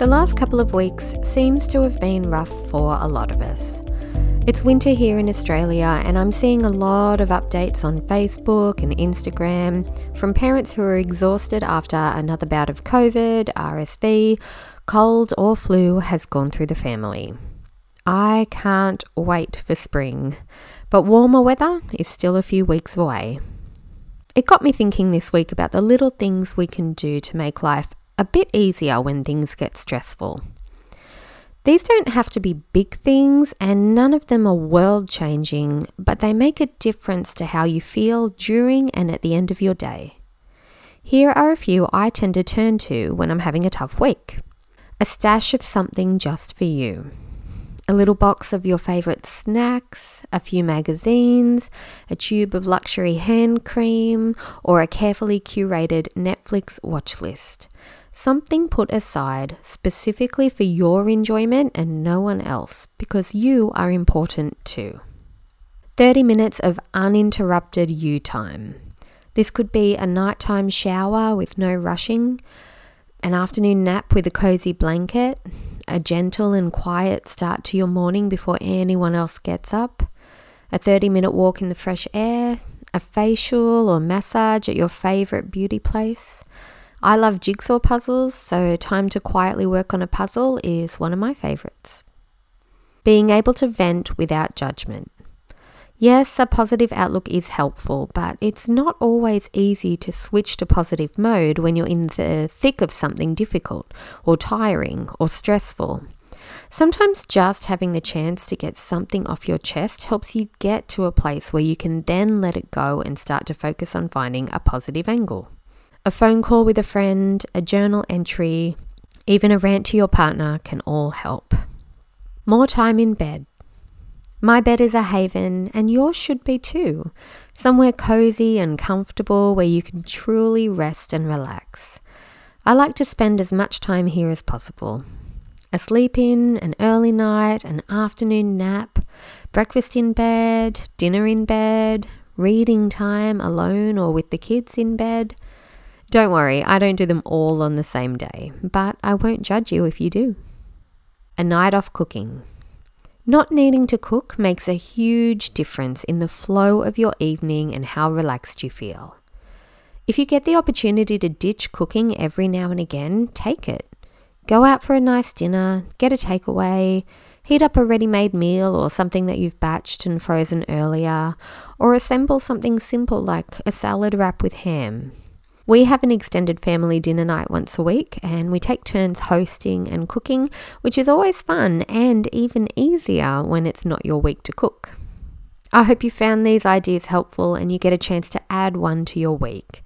The last couple of weeks seems to have been rough for a lot of us. It's winter here in Australia, and I'm seeing a lot of updates on Facebook and Instagram from parents who are exhausted after another bout of COVID, RSV, cold, or flu has gone through the family. I can't wait for spring, but warmer weather is still a few weeks away. It got me thinking this week about the little things we can do to make life a bit easier when things get stressful. These don't have to be big things, and none of them are world changing, but they make a difference to how you feel during and at the end of your day. Here are a few I tend to turn to when I'm having a tough week a stash of something just for you. A little box of your favourite snacks, a few magazines, a tube of luxury hand cream, or a carefully curated Netflix watch list something put aside specifically for your enjoyment and no one else because you are important too. 30 minutes of uninterrupted you time. This could be a nighttime shower with no rushing, an afternoon nap with a cozy blanket, a gentle and quiet start to your morning before anyone else gets up, a 30 minute walk in the fresh air, a facial or massage at your favorite beauty place, I love jigsaw puzzles, so time to quietly work on a puzzle is one of my favourites. Being able to vent without judgment. Yes, a positive outlook is helpful, but it's not always easy to switch to positive mode when you're in the thick of something difficult, or tiring, or stressful. Sometimes just having the chance to get something off your chest helps you get to a place where you can then let it go and start to focus on finding a positive angle a phone call with a friend, a journal entry, even a rant to your partner can all help. More time in bed. My bed is a haven, and yours should be too. Somewhere cozy and comfortable where you can truly rest and relax. I like to spend as much time here as possible. A sleep in, an early night, an afternoon nap, breakfast in bed, dinner in bed, reading time alone or with the kids in bed, don't worry, I don't do them all on the same day, but I won't judge you if you do. A night off cooking. Not needing to cook makes a huge difference in the flow of your evening and how relaxed you feel. If you get the opportunity to ditch cooking every now and again, take it. Go out for a nice dinner, get a takeaway, heat up a ready made meal or something that you've batched and frozen earlier, or assemble something simple like a salad wrap with ham. We have an extended family dinner night once a week and we take turns hosting and cooking, which is always fun and even easier when it's not your week to cook. I hope you found these ideas helpful and you get a chance to add one to your week.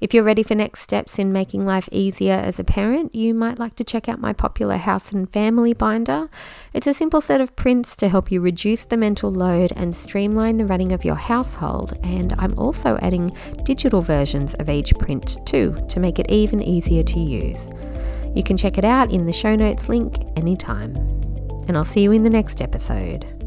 If you're ready for next steps in making life easier as a parent, you might like to check out my popular House and Family Binder. It's a simple set of prints to help you reduce the mental load and streamline the running of your household. And I'm also adding digital versions of each print too to make it even easier to use. You can check it out in the show notes link anytime. And I'll see you in the next episode.